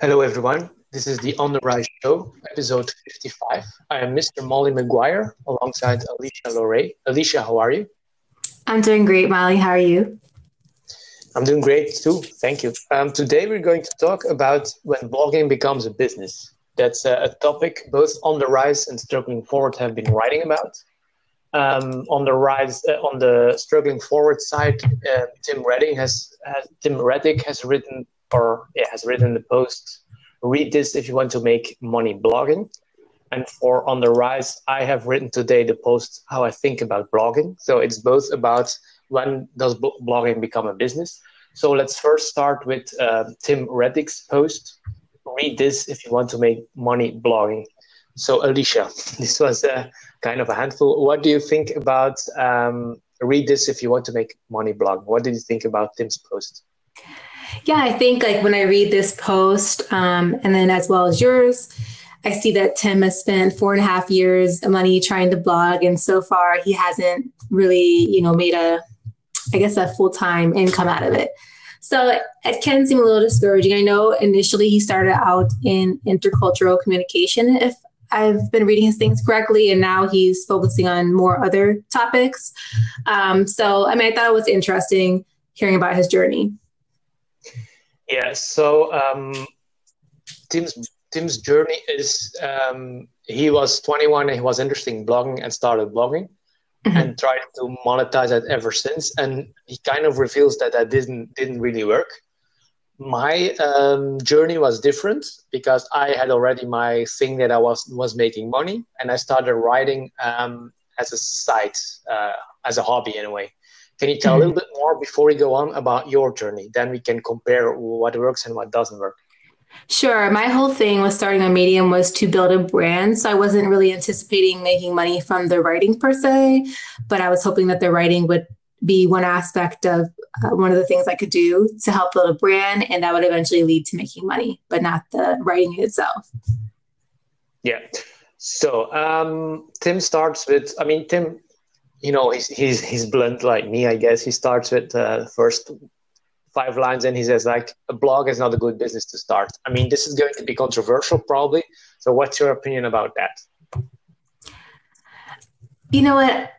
Hello, everyone. This is the On the Rise Show, episode 55. I am Mr. Molly McGuire alongside Alicia Lorray. Alicia, how are you? I'm doing great, Molly. How are you? I'm doing great too. Thank you. Um, today, we're going to talk about when blogging becomes a business. That's a, a topic both On the Rise and Struggling Forward have been writing about. Um, on the rise, uh, on the struggling forward side, uh, Tim Redding has, has Tim Reddick has written or yeah, has written the post. Read this if you want to make money blogging. And for on the rise, I have written today the post how I think about blogging. So it's both about when does blogging become a business. So let's first start with uh, Tim Reddick's post. Read this if you want to make money blogging. So Alicia, this was a kind of a handful. What do you think about um, read this if you want to make money blogging? What did you think about Tim's post? Yeah, I think like when I read this post, um, and then as well as yours, I see that Tim has spent four and a half years of money trying to blog, and so far he hasn't really, you know, made a, I guess, a full time income out of it. So it can seem a little discouraging. I know initially he started out in intercultural communication, if I've been reading his things correctly, and now he's focusing on more other topics. Um, so, I mean, I thought it was interesting hearing about his journey. Yeah. So um, Tim's Tim's journey is um, he was 21 and he was interested in blogging and started blogging mm-hmm. and tried to monetize it ever since. And he kind of reveals that that didn't didn't really work. My um, journey was different because I had already my thing that I was was making money, and I started writing um, as a side, uh, as a hobby anyway. Can you tell a little bit more before we go on about your journey? Then we can compare what works and what doesn't work. Sure. My whole thing with starting on Medium was to build a brand. So I wasn't really anticipating making money from the writing per se, but I was hoping that the writing would be one aspect of uh, one of the things I could do to help build a brand, and that would eventually lead to making money, but not the writing itself. Yeah. So um, Tim starts with, I mean, Tim you know, he's he's he's blunt like me, I guess. He starts with uh, first five lines and he says like a blog is not a good business to start. I mean, this is going to be controversial probably. So what's your opinion about that? You know what?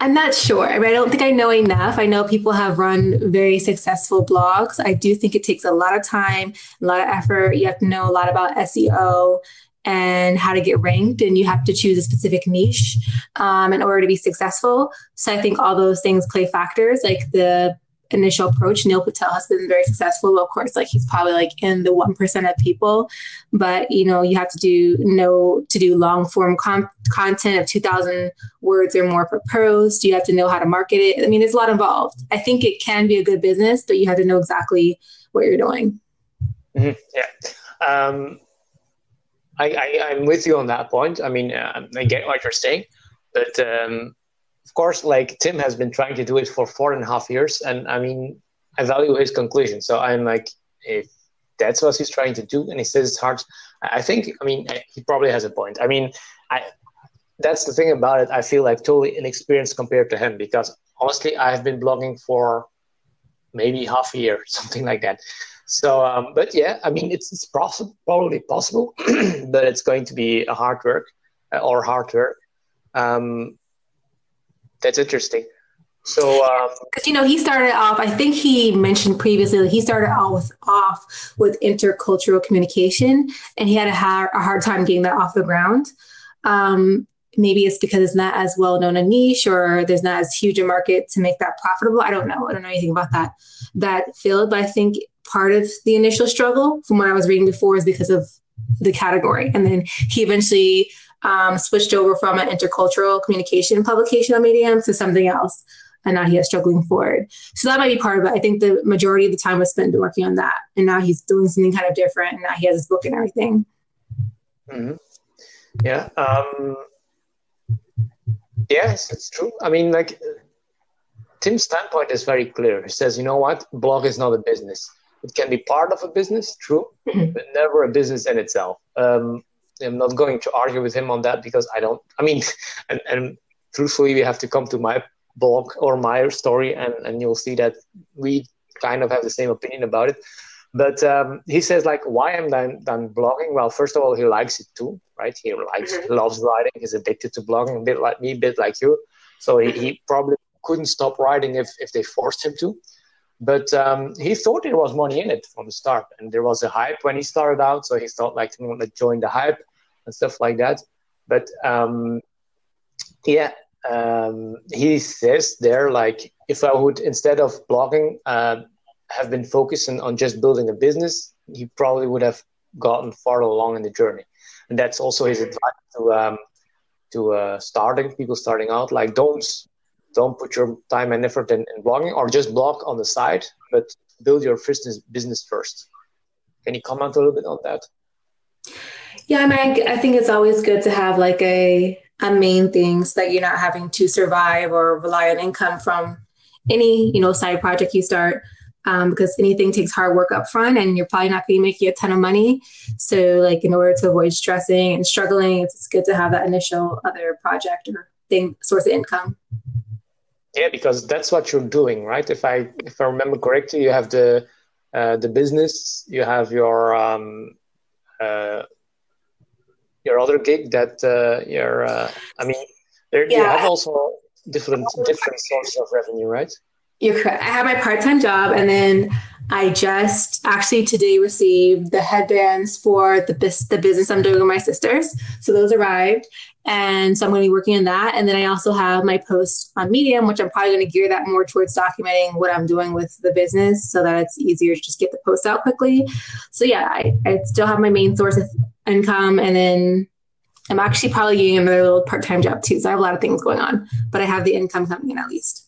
I'm not sure. I mean, I don't think I know enough. I know people have run very successful blogs. I do think it takes a lot of time, a lot of effort. You have to know a lot about SEO and how to get ranked and you have to choose a specific niche um, in order to be successful. So i think all those things play factors. Like the initial approach neil patel has been very successful. Of course like he's probably like in the 1% of people but you know you have to do know to do long form content of 2000 words or more per post. You have to know how to market it. I mean there's a lot involved. I think it can be a good business but you have to know exactly what you're doing. Mm-hmm. yeah. Um, I, am with you on that point. I mean, uh, I get what you're saying, but um, of course, like Tim has been trying to do it for four and a half years, and I mean, I value his conclusion. So I'm like, if that's what he's trying to do, and he says it's hard, I think, I mean, he probably has a point. I mean, I that's the thing about it. I feel like totally inexperienced compared to him because honestly, I have been blogging for maybe half a year, something like that. So, um, but yeah, I mean, it's, it's possible, probably possible, but it's going to be a hard work uh, or hard work. Um, that's interesting. So, um, because you know, he started off. I think he mentioned previously that he started off off with intercultural communication, and he had a hard, a hard time getting that off the ground. Um, maybe it's because it's not as well known a niche, or there's not as huge a market to make that profitable. I don't know. I don't know anything about that that field, but I think part of the initial struggle from what I was reading before is because of the category. And then he eventually um, switched over from an intercultural communication publication on Medium to something else. And now he is struggling forward. So that might be part of it. I think the majority of the time was spent working on that. And now he's doing something kind of different. And now he has his book and everything. Mm-hmm. Yeah. Um, yes, it's true. I mean, like, Tim's standpoint is very clear. He says, you know what? Blog is not a business it can be part of a business, true, but never a business in itself. Um, I'm not going to argue with him on that because I don't. I mean, and, and truthfully, we have to come to my blog or my story, and, and you'll see that we kind of have the same opinion about it. But um, he says like, why am I done blogging? Well, first of all, he likes it too, right? He likes, mm-hmm. loves writing. He's addicted to blogging, a bit like me, a bit like you. So he, he probably couldn't stop writing if, if they forced him to. But um, he thought there was money in it from the start, and there was a hype when he started out. So he thought like he wanted to join the hype and stuff like that. But um, yeah, um, he says there like if I would instead of blogging uh, have been focusing on just building a business, he probably would have gotten far along in the journey. And that's also his advice to um, to uh, starting people starting out. Like don't don't put your time and effort in, in blogging or just blog on the side, but build your business business first. Can you comment a little bit on that? Yeah, I mean, I, think it's always good to have like a a main thing so that you're not having to survive or rely on income from any you know side project you start um, because anything takes hard work up front and you're probably not going to make you a ton of money so like in order to avoid stressing and struggling it's good to have that initial other project or thing source of income yeah because that's what you're doing right if i if i remember correctly you have the uh, the business you have your um, uh, your other gig that uh, your uh, I mean there yeah. you have also different different sources of revenue, right? You're. I have my part-time job and then I just actually today received the headbands for the, the business I'm doing with my sisters. So those arrived. And so I'm going to be working on that. And then I also have my post on Medium, which I'm probably going to gear that more towards documenting what I'm doing with the business so that it's easier to just get the post out quickly. So yeah, I, I still have my main source of income. And then I'm actually probably getting another little part-time job too. So I have a lot of things going on, but I have the income coming in at least.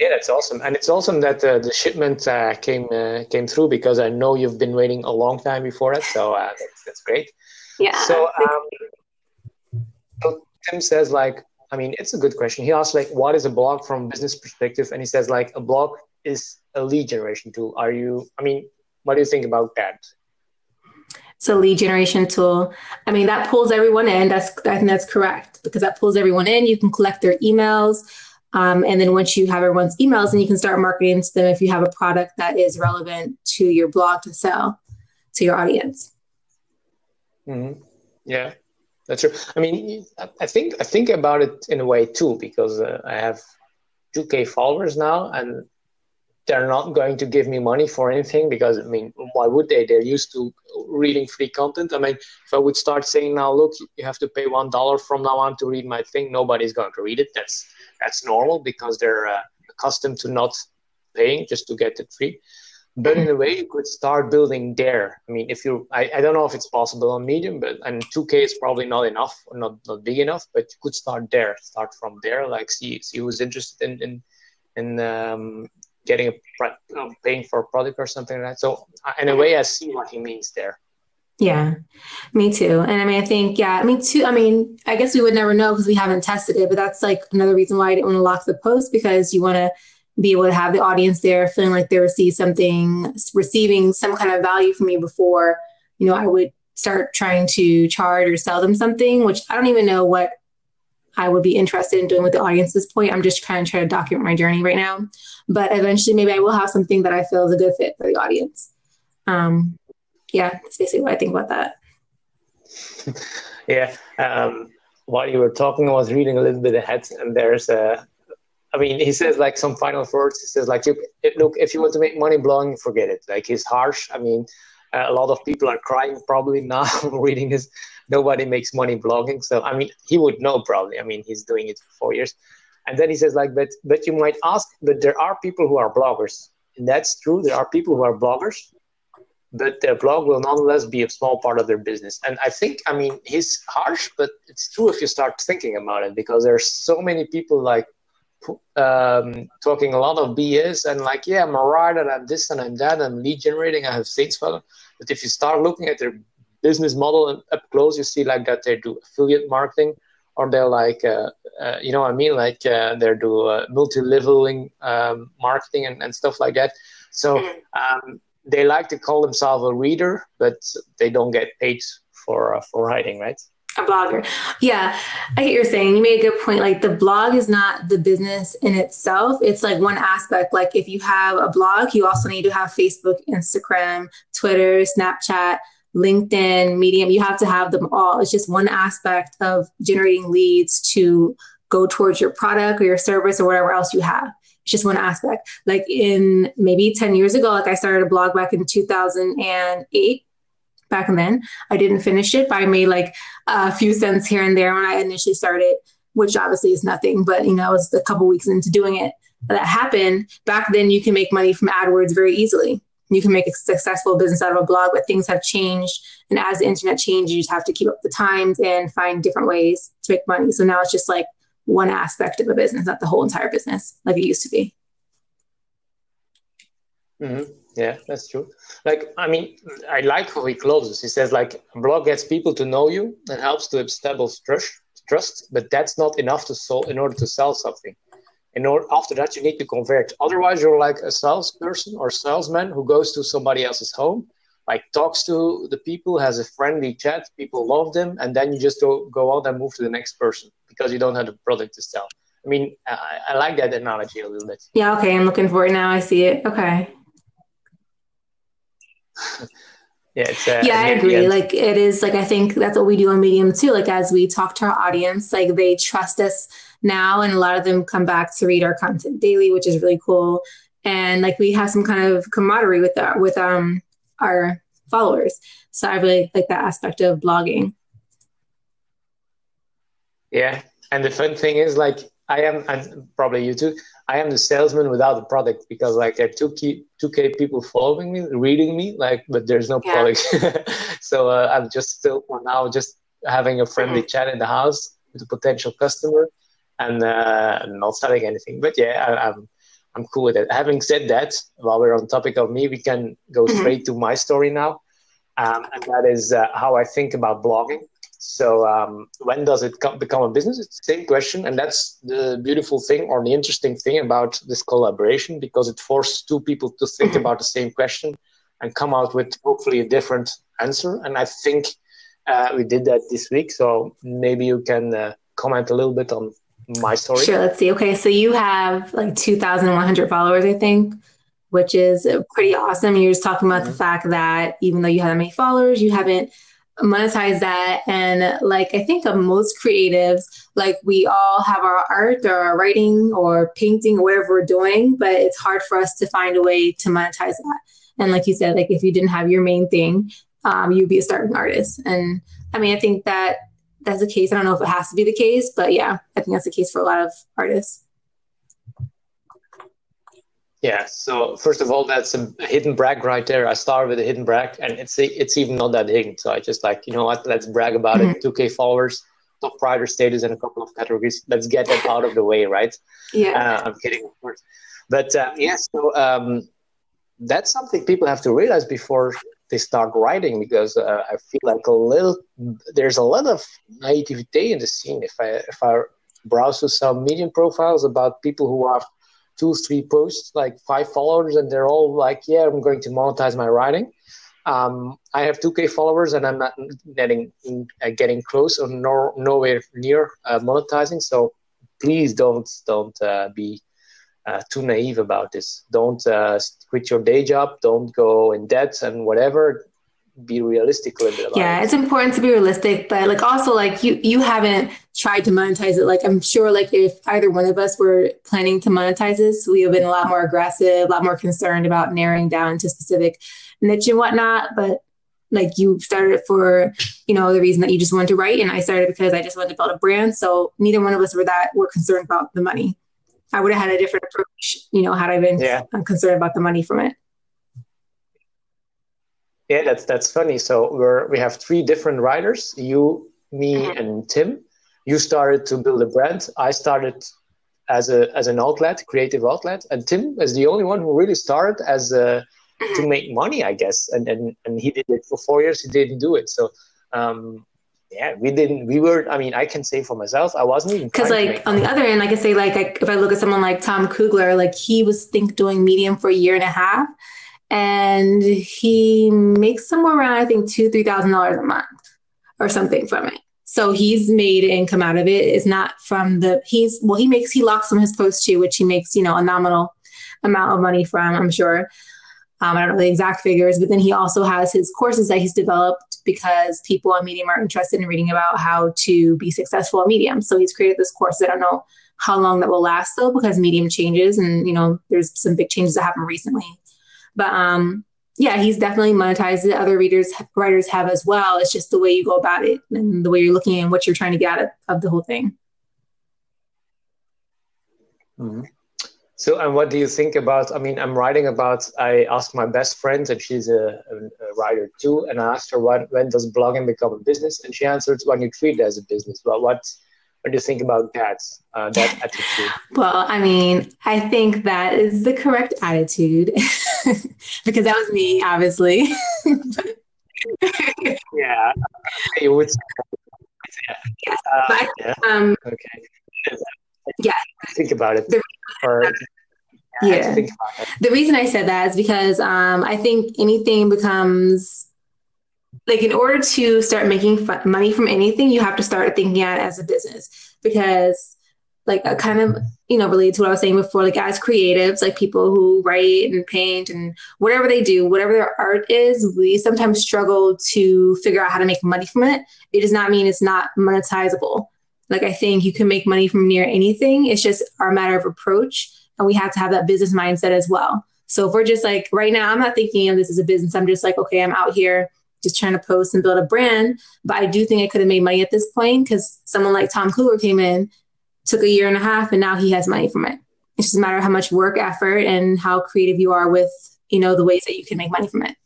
Yeah, that's awesome, and it's awesome that uh, the shipment uh, came uh, came through because I know you've been waiting a long time before it. So uh, that's that's great. Yeah. So, um, so Tim says like, I mean, it's a good question. He asks like, what is a blog from business perspective? And he says like, a blog is a lead generation tool. Are you? I mean, what do you think about that? So lead generation tool. I mean, that pulls everyone in. That's I think that's correct because that pulls everyone in. You can collect their emails. Um, and then once you have everyone's emails, then you can start marketing to them if you have a product that is relevant to your blog to sell to your audience. Mm-hmm. Yeah, that's true. I mean, I think I think about it in a way too because uh, I have 2k followers now, and they're not going to give me money for anything because I mean, why would they? They're used to reading free content. I mean, if I would start saying now, look, you have to pay one dollar from now on to read my thing, nobody's going to read it. That's that's normal because they're uh, accustomed to not paying just to get it free. But in a way, you could start building there. I mean, if you, I, I don't know if it's possible on Medium, but and 2K is probably not enough, not not big enough. But you could start there. Start from there. Like see see who's interested in in in um, getting a paying for a product or something like that. So uh, in a way, I see what he means there. Yeah, me too. And I mean, I think, yeah, mean, too, I mean, I guess we would never know because we haven't tested it, but that's like another reason why I didn't want to lock the post because you want to be able to have the audience there feeling like they receive something, receiving some kind of value from me before, you know, I would start trying to charge or sell them something, which I don't even know what I would be interested in doing with the audience this point. I'm just trying to try to document my journey right now. But eventually, maybe I will have something that I feel is a good fit for the audience. Um, yeah, that's basically what I think about that. yeah. Um, while you were talking, I was reading a little bit ahead, and there's a. I mean, he says like some final words. He says like, look, if you want to make money blogging, forget it. Like he's harsh. I mean, a lot of people are crying probably now reading this nobody makes money blogging. So I mean, he would know probably. I mean, he's doing it for four years. And then he says like, but but you might ask, but there are people who are bloggers, and that's true. There are people who are bloggers, but their blog will nonetheless be a small part of their business. And I think, I mean, he's harsh, but it's true if you start thinking about it, because there are so many people like um, talking a lot of BS and like, yeah, I'm a writer, I'm this and I'm that, I'm lead generating, I have funnel. But if you start looking at their business model and up close, you see like that they do affiliate marketing, or they're like, uh, uh, you know what I mean, like uh, they do uh, multi-leveling um, marketing and, and stuff like that. So um, they like to call themselves a reader, but they don't get paid for uh, for writing, right? A blogger. Yeah, I get you're saying. You made a good point. Like the blog is not the business in itself. It's like one aspect. Like if you have a blog, you also need to have Facebook, Instagram, Twitter, Snapchat, LinkedIn, Medium. You have to have them all. It's just one aspect of generating leads to go towards your product or your service or whatever else you have. It's just one aspect. Like in maybe 10 years ago, like I started a blog back in 2008 back then. I didn't finish it, but I made like a few cents here and there when I initially started, which obviously is nothing, but you know, I was a couple weeks into doing it. That happened. Back then, you can make money from AdWords very easily. You can make a successful business out of a blog, but things have changed. And as the internet changes, you just have to keep up the times and find different ways to make money. So now it's just like one aspect of a business, not the whole entire business like it used to be. Mm-hmm. Yeah, that's true. Like, I mean, I like how he closes. He says, like, blog gets people to know you and helps to establish trust, trust, but that's not enough to sell in order to sell something. In order after that, you need to convert. Otherwise, you're like a salesperson or salesman who goes to somebody else's home, like talks to the people, has a friendly chat, people love them, and then you just go go on and move to the next person because you don't have the product to sell. I mean, I, I like that analogy a little bit. Yeah. Okay. I'm looking for it now. I see it. Okay. yeah, it's, uh, yeah, I agree. Like it is like I think that's what we do on Medium too. Like as we talk to our audience, like they trust us now, and a lot of them come back to read our content daily, which is really cool. And like we have some kind of camaraderie with our with um our followers. So I really like that aspect of blogging. Yeah, and the fun thing is like I am, and probably you too. I am the salesman without the product because like there are two k two k people following me, reading me, like, but there's no yeah. product. so uh, I'm just still for now just having a friendly mm-hmm. chat in the house with a potential customer, and uh, not selling anything. But yeah, I, am I'm, I'm cool with it. Having said that, while we're on topic of me, we can go mm-hmm. straight to my story now, um, and that is uh, how I think about blogging. So um, when does it come, become a business? It's the same question, and that's the beautiful thing or the interesting thing about this collaboration because it forces two people to think about the same question and come out with hopefully a different answer. And I think uh, we did that this week. So maybe you can uh, comment a little bit on my story. Sure. Let's see. Okay, so you have like two thousand one hundred followers, I think which is pretty awesome. You're just talking about mm-hmm. the fact that even though you have many followers, you haven't monetize that. And like i think of most creatives like we all have our art or our writing or painting or whatever we're doing but it's hard for us to find a way to monetize that. And like you said like if you didn't have your main thing um, you'd be a starving artist. And i mean i think that that's the case. I don't know if it has to be the case but yeah i think that's the case for a lot of artists yeah. So first of all, that's a hidden brag right there. I start with a hidden brag, and it's it's even not that hidden. So I just like you know what? Let's brag about mm-hmm. it. 2K followers, top writer status in a couple of categories. Let's get that out of the way, right? Yeah. Uh, I'm kidding, of course. But uh, yeah, so um, that's something people have to realize before they start writing because uh, I feel like a little there's a lot of naivety in the scene. If I if I browse through some medium profiles about people who are two, three posts, like five followers, and they're all like, "Yeah, I'm going to monetize my writing." Um, I have 2K followers, and I'm not getting uh, getting close or no, nowhere near uh, monetizing. So please don't don't uh, be uh, too naive about this. Don't uh, quit your day job. Don't go in debt and whatever be realistic a little bit yeah it. it's important to be realistic but like also like you you haven't tried to monetize it like i'm sure like if either one of us were planning to monetize this we have been a lot more aggressive a lot more concerned about narrowing down to specific niche and whatnot but like you started for you know the reason that you just wanted to write and i started because i just wanted to build a brand so neither one of us were that were concerned about the money i would have had a different approach you know had i been yeah. concerned about the money from it yeah, that's that's funny. So we're we have three different writers: you, me, mm-hmm. and Tim. You started to build a brand. I started as a as an outlet, creative outlet, and Tim is the only one who really started as a to make money, I guess. And and and he did it for four years. He didn't do it. So um, yeah, we didn't. We were. I mean, I can say for myself, I wasn't even because like on the other end, I can say, like I, if I look at someone like Tom Kuegler, like he was think doing Medium for a year and a half, and he makes somewhere around I think two three thousand dollars a month or something from it. So he's made income out of it. It's not from the he's well he makes he locks from his post too, which he makes you know a nominal amount of money from. I'm sure. Um, I don't know the exact figures, but then he also has his courses that he's developed because people on Medium are interested in reading about how to be successful at Medium. So he's created this course. I don't know how long that will last though, because Medium changes and you know there's some big changes that happened recently. But um, yeah, he's definitely monetized it. Other readers, writers have as well. It's just the way you go about it and the way you're looking and what you're trying to get out of, the whole thing. Mm-hmm. So, and what do you think about? I mean, I'm writing about. I asked my best friend, and she's a, a, a writer too, and I asked her when when does blogging become a business, and she answered when you treat it as a business. Well, what what do you think about that uh, that attitude? Well, I mean, I think that is the correct attitude because that was me, obviously. yeah, would. Yeah. Uh, but, yeah. Um, okay. Yeah. Think about it. The, or, yeah. yeah. The reason I said that is because um, I think anything becomes like in order to start making money from anything, you have to start thinking at it as a business because like kind of you know related to what I was saying before, like as creatives, like people who write and paint and whatever they do, whatever their art is, we sometimes struggle to figure out how to make money from it. It does not mean it's not monetizable. Like I think you can make money from near anything. It's just our matter of approach, and we have to have that business mindset as well. So if we're just like right now, I'm not thinking of this as a business. I'm just like, okay, I'm out here just trying to post and build a brand. But I do think I could have made money at this point because someone like Tom Kuegler came in, took a year and a half, and now he has money from it. It's just a matter of how much work effort and how creative you are with, you know, the ways that you can make money from it.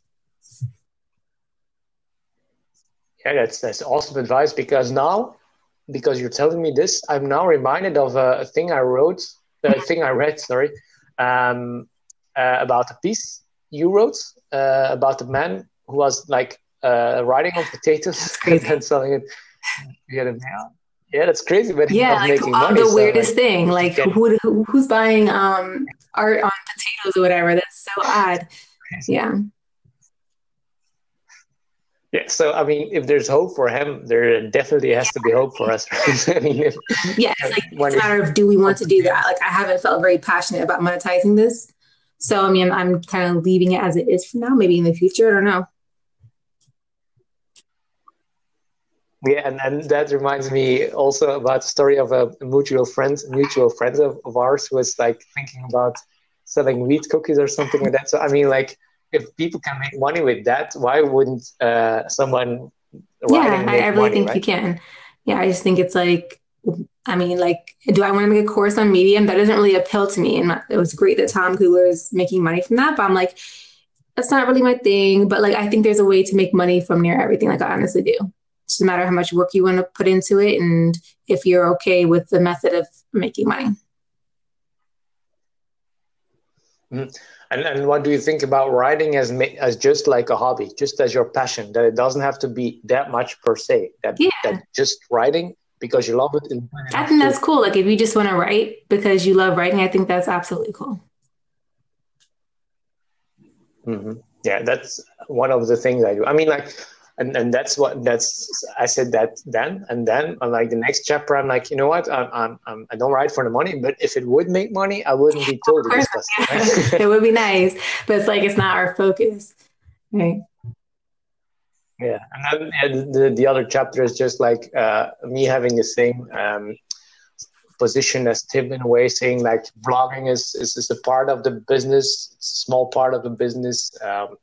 Yeah, that's that's awesome advice because now, because you're telling me this, I'm now reminded of a, a thing I wrote, a thing I read, sorry, um, uh, about a piece you wrote uh, about a man who was like uh, riding on potatoes and then selling it. Yeah, yeah, that's crazy. But yeah, like, making money, the so, weirdest like, thing. Like, who, who, who's buying um, art on potatoes or whatever? That's so odd. Yeah. Yeah, so I mean, if there's hope for him, there definitely has to be hope for us. I mean, if, yeah, it's like it's a matter of do we want to do that? Like, I haven't felt very passionate about monetizing this, so I mean, I'm kind of leaving it as it is for now. Maybe in the future, I don't know. Yeah, and, and that reminds me also about the story of a mutual friend, mutual friend of, of ours who was like thinking about selling wheat cookies or something like that. So I mean, like if people can make money with that, why wouldn't uh, someone? Yeah, I, I really money, think right? you can. Yeah, I just think it's like, I mean, like, do I want to make a course on Medium? That doesn't really appeal to me. And it was great that Tom Kuegler is making money from that, but I'm like, that's not really my thing. But like, I think there's a way to make money from near everything. Like, I honestly do. It's no matter how much work you want to put into it and if you're okay with the method of making money. Mm-hmm. And, and what do you think about writing as as just like a hobby, just as your passion? That it doesn't have to be that much per se. That yeah. that just writing because you love it. I think that's cool. Like if you just want to write because you love writing, I think that's absolutely cool. Mm-hmm. Yeah, that's one of the things I do. I mean, like and and that's what that's I said that then and then I'm like the next chapter I'm like you know what? I'm, I'm, I'm I don't write for the money but if it would make money I wouldn't be told it, it would be nice but it's like it's not our focus. Right. Yeah and then the, the other chapter is just like uh, me having the same um, position as Tim in a way saying like blogging is, is, is a part of the business small part of the business um,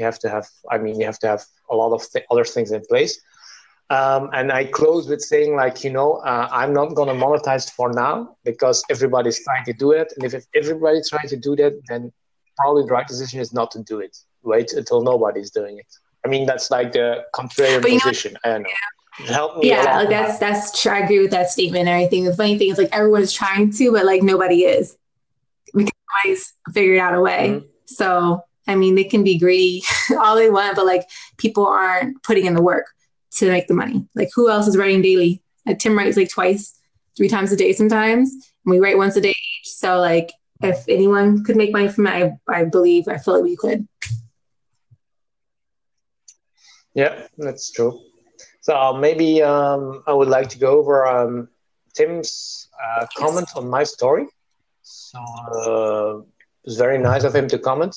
you have to have i mean you have to have a lot of th- other things in place. Um, and i close with saying like you know uh, i'm not going to monetize for now because everybody's trying to do it. And if, if everybody's trying to do that then probably the right decision is not to do it. Wait until nobody's doing it. I mean that's like the contrary position know, i don't know. Yeah. help me yeah like that's that's true. i agree with that statement and everything. The funny thing is like everyone's trying to but like nobody is. Because nobody's figured out a way. Mm-hmm. so I mean, they can be greedy all they want, but like people aren't putting in the work to make the money. Like who else is writing daily? Like Tim writes like twice, three times a day sometimes. And we write once a day each. So like if anyone could make money from it, I, I believe I feel like we could. Yeah, that's true. So maybe um, I would like to go over um, Tim's uh, comment yes. on my story. So uh, it was very nice of him to comment.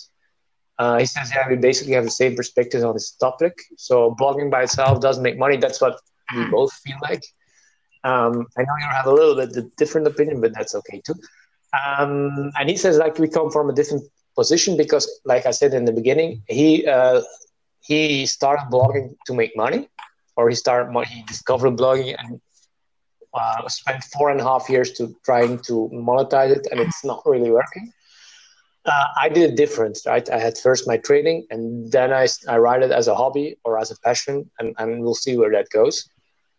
Uh, he says, yeah, we basically have the same perspectives on this topic. So blogging by itself doesn't make money. That's what we both feel like. Um, I know you have a little bit different opinion, but that's okay too. Um, and he says, like, we come from a different position because, like I said in the beginning, he uh, he started blogging to make money, or he started he discovered blogging and uh, spent four and a half years to trying to monetize it, and it's not really working. Uh, I did it different, right? I had first my training, and then I, I write it as a hobby or as a passion, and, and we'll see where that goes.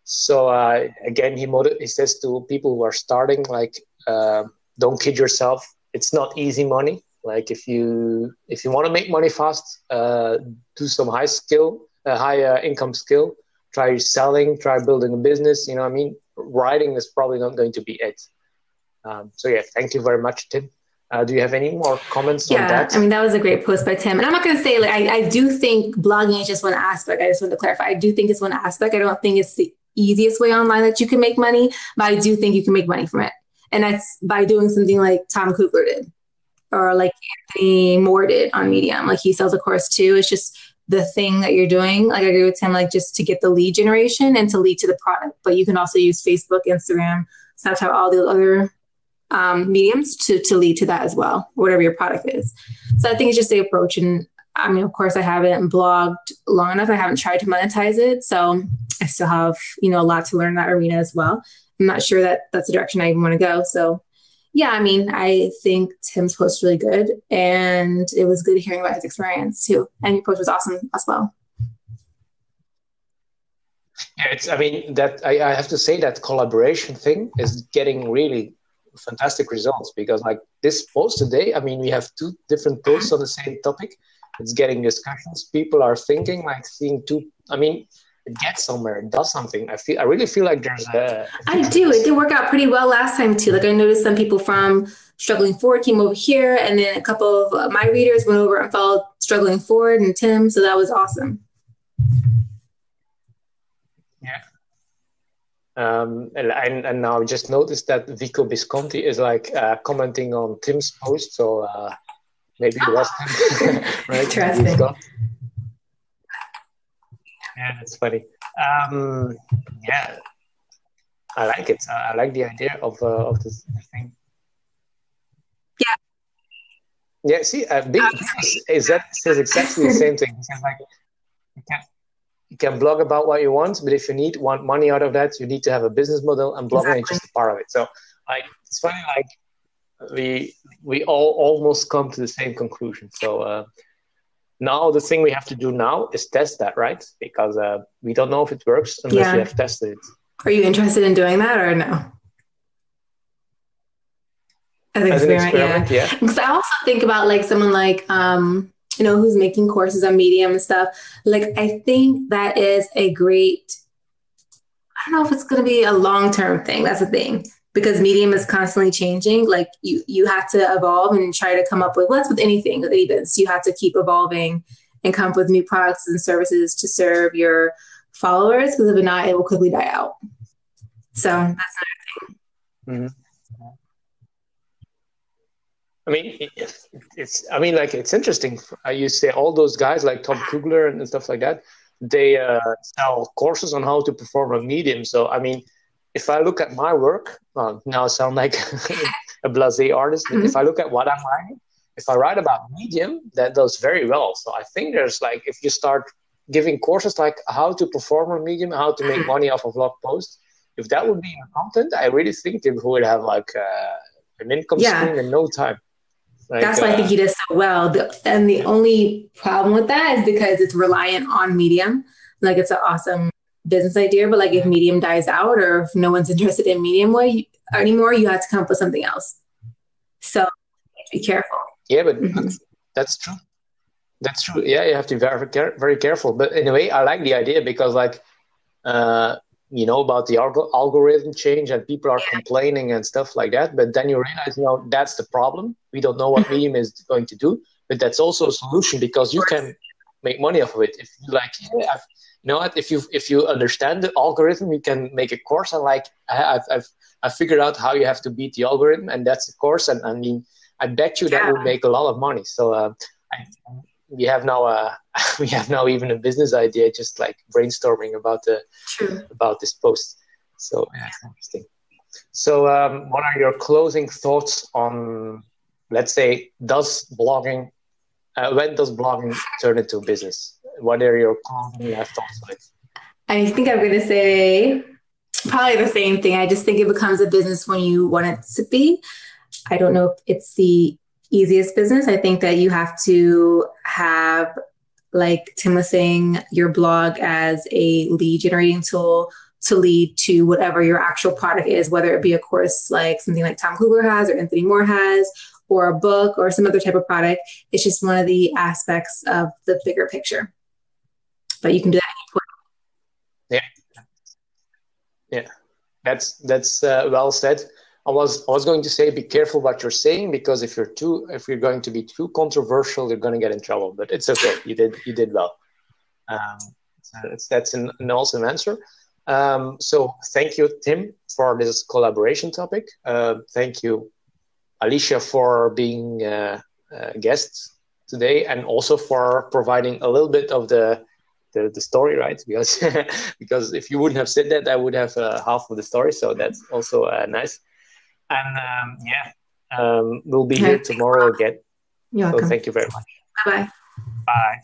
So uh, again, he motiv- he says to people who are starting, like, uh, don't kid yourself. It's not easy money. Like if you if you want to make money fast, uh, do some high skill, high uh, income skill. Try selling. Try building a business. You know, what I mean, writing is probably not going to be it. Um, so yeah, thank you very much, Tim. Uh, do you have any more comments yeah, on that? I mean, that was a great post by Tim. And I'm not going to say, like, I, I do think blogging is just one aspect. I just want to clarify. I do think it's one aspect. I don't think it's the easiest way online that you can make money, but I do think you can make money from it. And that's by doing something like Tom Kuegler did or like Anthony Moore did on Medium. Like he sells a course too. It's just the thing that you're doing. Like I agree with Tim, like just to get the lead generation and to lead to the product. But you can also use Facebook, Instagram, Snapchat, all the other um, mediums to, to lead to that as well, whatever your product is. So I think it's just the approach. And I mean, of course, I haven't blogged long enough. I haven't tried to monetize it. So I still have, you know, a lot to learn in that arena as well. I'm not sure that that's the direction I even want to go. So yeah, I mean, I think Tim's post really good and it was good hearing about his experience too. And your post was awesome as well. It's, I mean, that I, I have to say that collaboration thing is getting really fantastic results because like this post today, I mean, we have two different posts on the same topic. It's getting discussions. People are thinking like seeing two, I mean, it gets somewhere, it does something. I feel, I really feel like there's a. I do. It did work out pretty well last time too. Like I noticed some people from Struggling Forward came over here, and then a couple of my readers went over and followed Struggling Forward and Tim. So that was awesome. Yeah. Um, and, and now I just noticed that Vico Visconti is like uh, commenting on Tim's post, so uh, maybe it was Tim, right? Interesting. Yeah, that's funny. Um, yeah, I like it. I like the idea of uh, of this thing. Yeah. Yeah. See, uh, big is that says exactly the same thing. He says like, you can, you can blog about what you want, but if you need want money out of that, you need to have a business model, and blogging exactly. is just a part of it. So, like, it's funny. Like, we we all almost come to the same conclusion. So. Uh, now the thing we have to do now is test that right because uh, we don't know if it works unless yeah. we have tested it are you interested in doing that or no as As experiment, an experiment yeah. yeah. Because I also think about like someone like um, you know who's making courses on Medium and stuff. Like I think that is a great. I don't know if it's going to be a long term thing. That's the thing because medium is constantly changing like you you have to evolve and try to come up with well, with anything with you have to keep evolving and come up with new products and services to serve your followers because if not it will quickly die out so that's another thing mm-hmm. I mean, it's, it's, I mean, like, it's interesting. You say all those guys like Tom Kuegler and stuff like that, they uh, sell courses on how to perform a Medium. So, I mean, if I look at my work, well, now I sound like a blasé artist, but mm-hmm. if I look at what I'm writing, if I write about Medium, that does very well. So I think there's like, if you start giving courses like how to perform on Medium, how to make money off of blog post, if that would be your content, I really think they would have like uh, an income yeah. stream in no time. Like, That's why uh, I think he does so well. The, and the only problem with that is because it's reliant on Medium. Like it's an awesome business idea, but like if Medium dies out or if no one's interested in Medium way anymore, you have to come up with something else. So be careful. Yeah, but mm-hmm. that's true. That's true. Yeah, you have to be very, very careful. But in a way, I like the idea because, like, uh, you know about the alg- algorithm change and people are complaining and stuff like that. But then you realize, you know, that's the problem. We don't know what Medium is going to do, but that's also a solution because you can make money off of it. If you like, yeah, I've, you know what if you if you understand the algorithm you can make a course and like I, have I've I figured out how you have to beat the algorithm and that's the course and I mean I bet you that yeah. would make a lot of money so uh, I, we have now a we have now even a business idea just like brainstorming about the True. about this post. So yeah, interesting. So um, what are your closing thoughts on let's say does blogging uh, when does blogging turn into business? What are your closing thoughts on it i think i'm going to say probably the same thing. I just think it becomes a business when you want it to be. I don't know if it's the easiest business. I think that you have to have, like Tim was saying, your blog as a lead generating tool to lead to whatever your actual product is, whether it be a course like something like Tom Kuegler has or Anthony Moore has, or a book or some other type of product. It's just one of the aspects of the bigger picture. But you can do that Yeah. Yeah. That's that's uh, well said. I was I was going to say be careful what you're saying because if you're too if you're going to be too controversial, you're going to get in trouble. But it's okay. You did you did well. Um, so that's an, an awesome answer. Um, so thank you, Tim, for this collaboration topic. Uh, thank you, Alicia, for being uh, a guest today, and also for providing a little bit of the the, the story, right? Because because if you wouldn't have said that, I would have uh, half of the story. So that's also uh, nice. And um, yeah, um, we'll be here tomorrow again. You're so welcome. thank you very much. Bye-bye. Bye.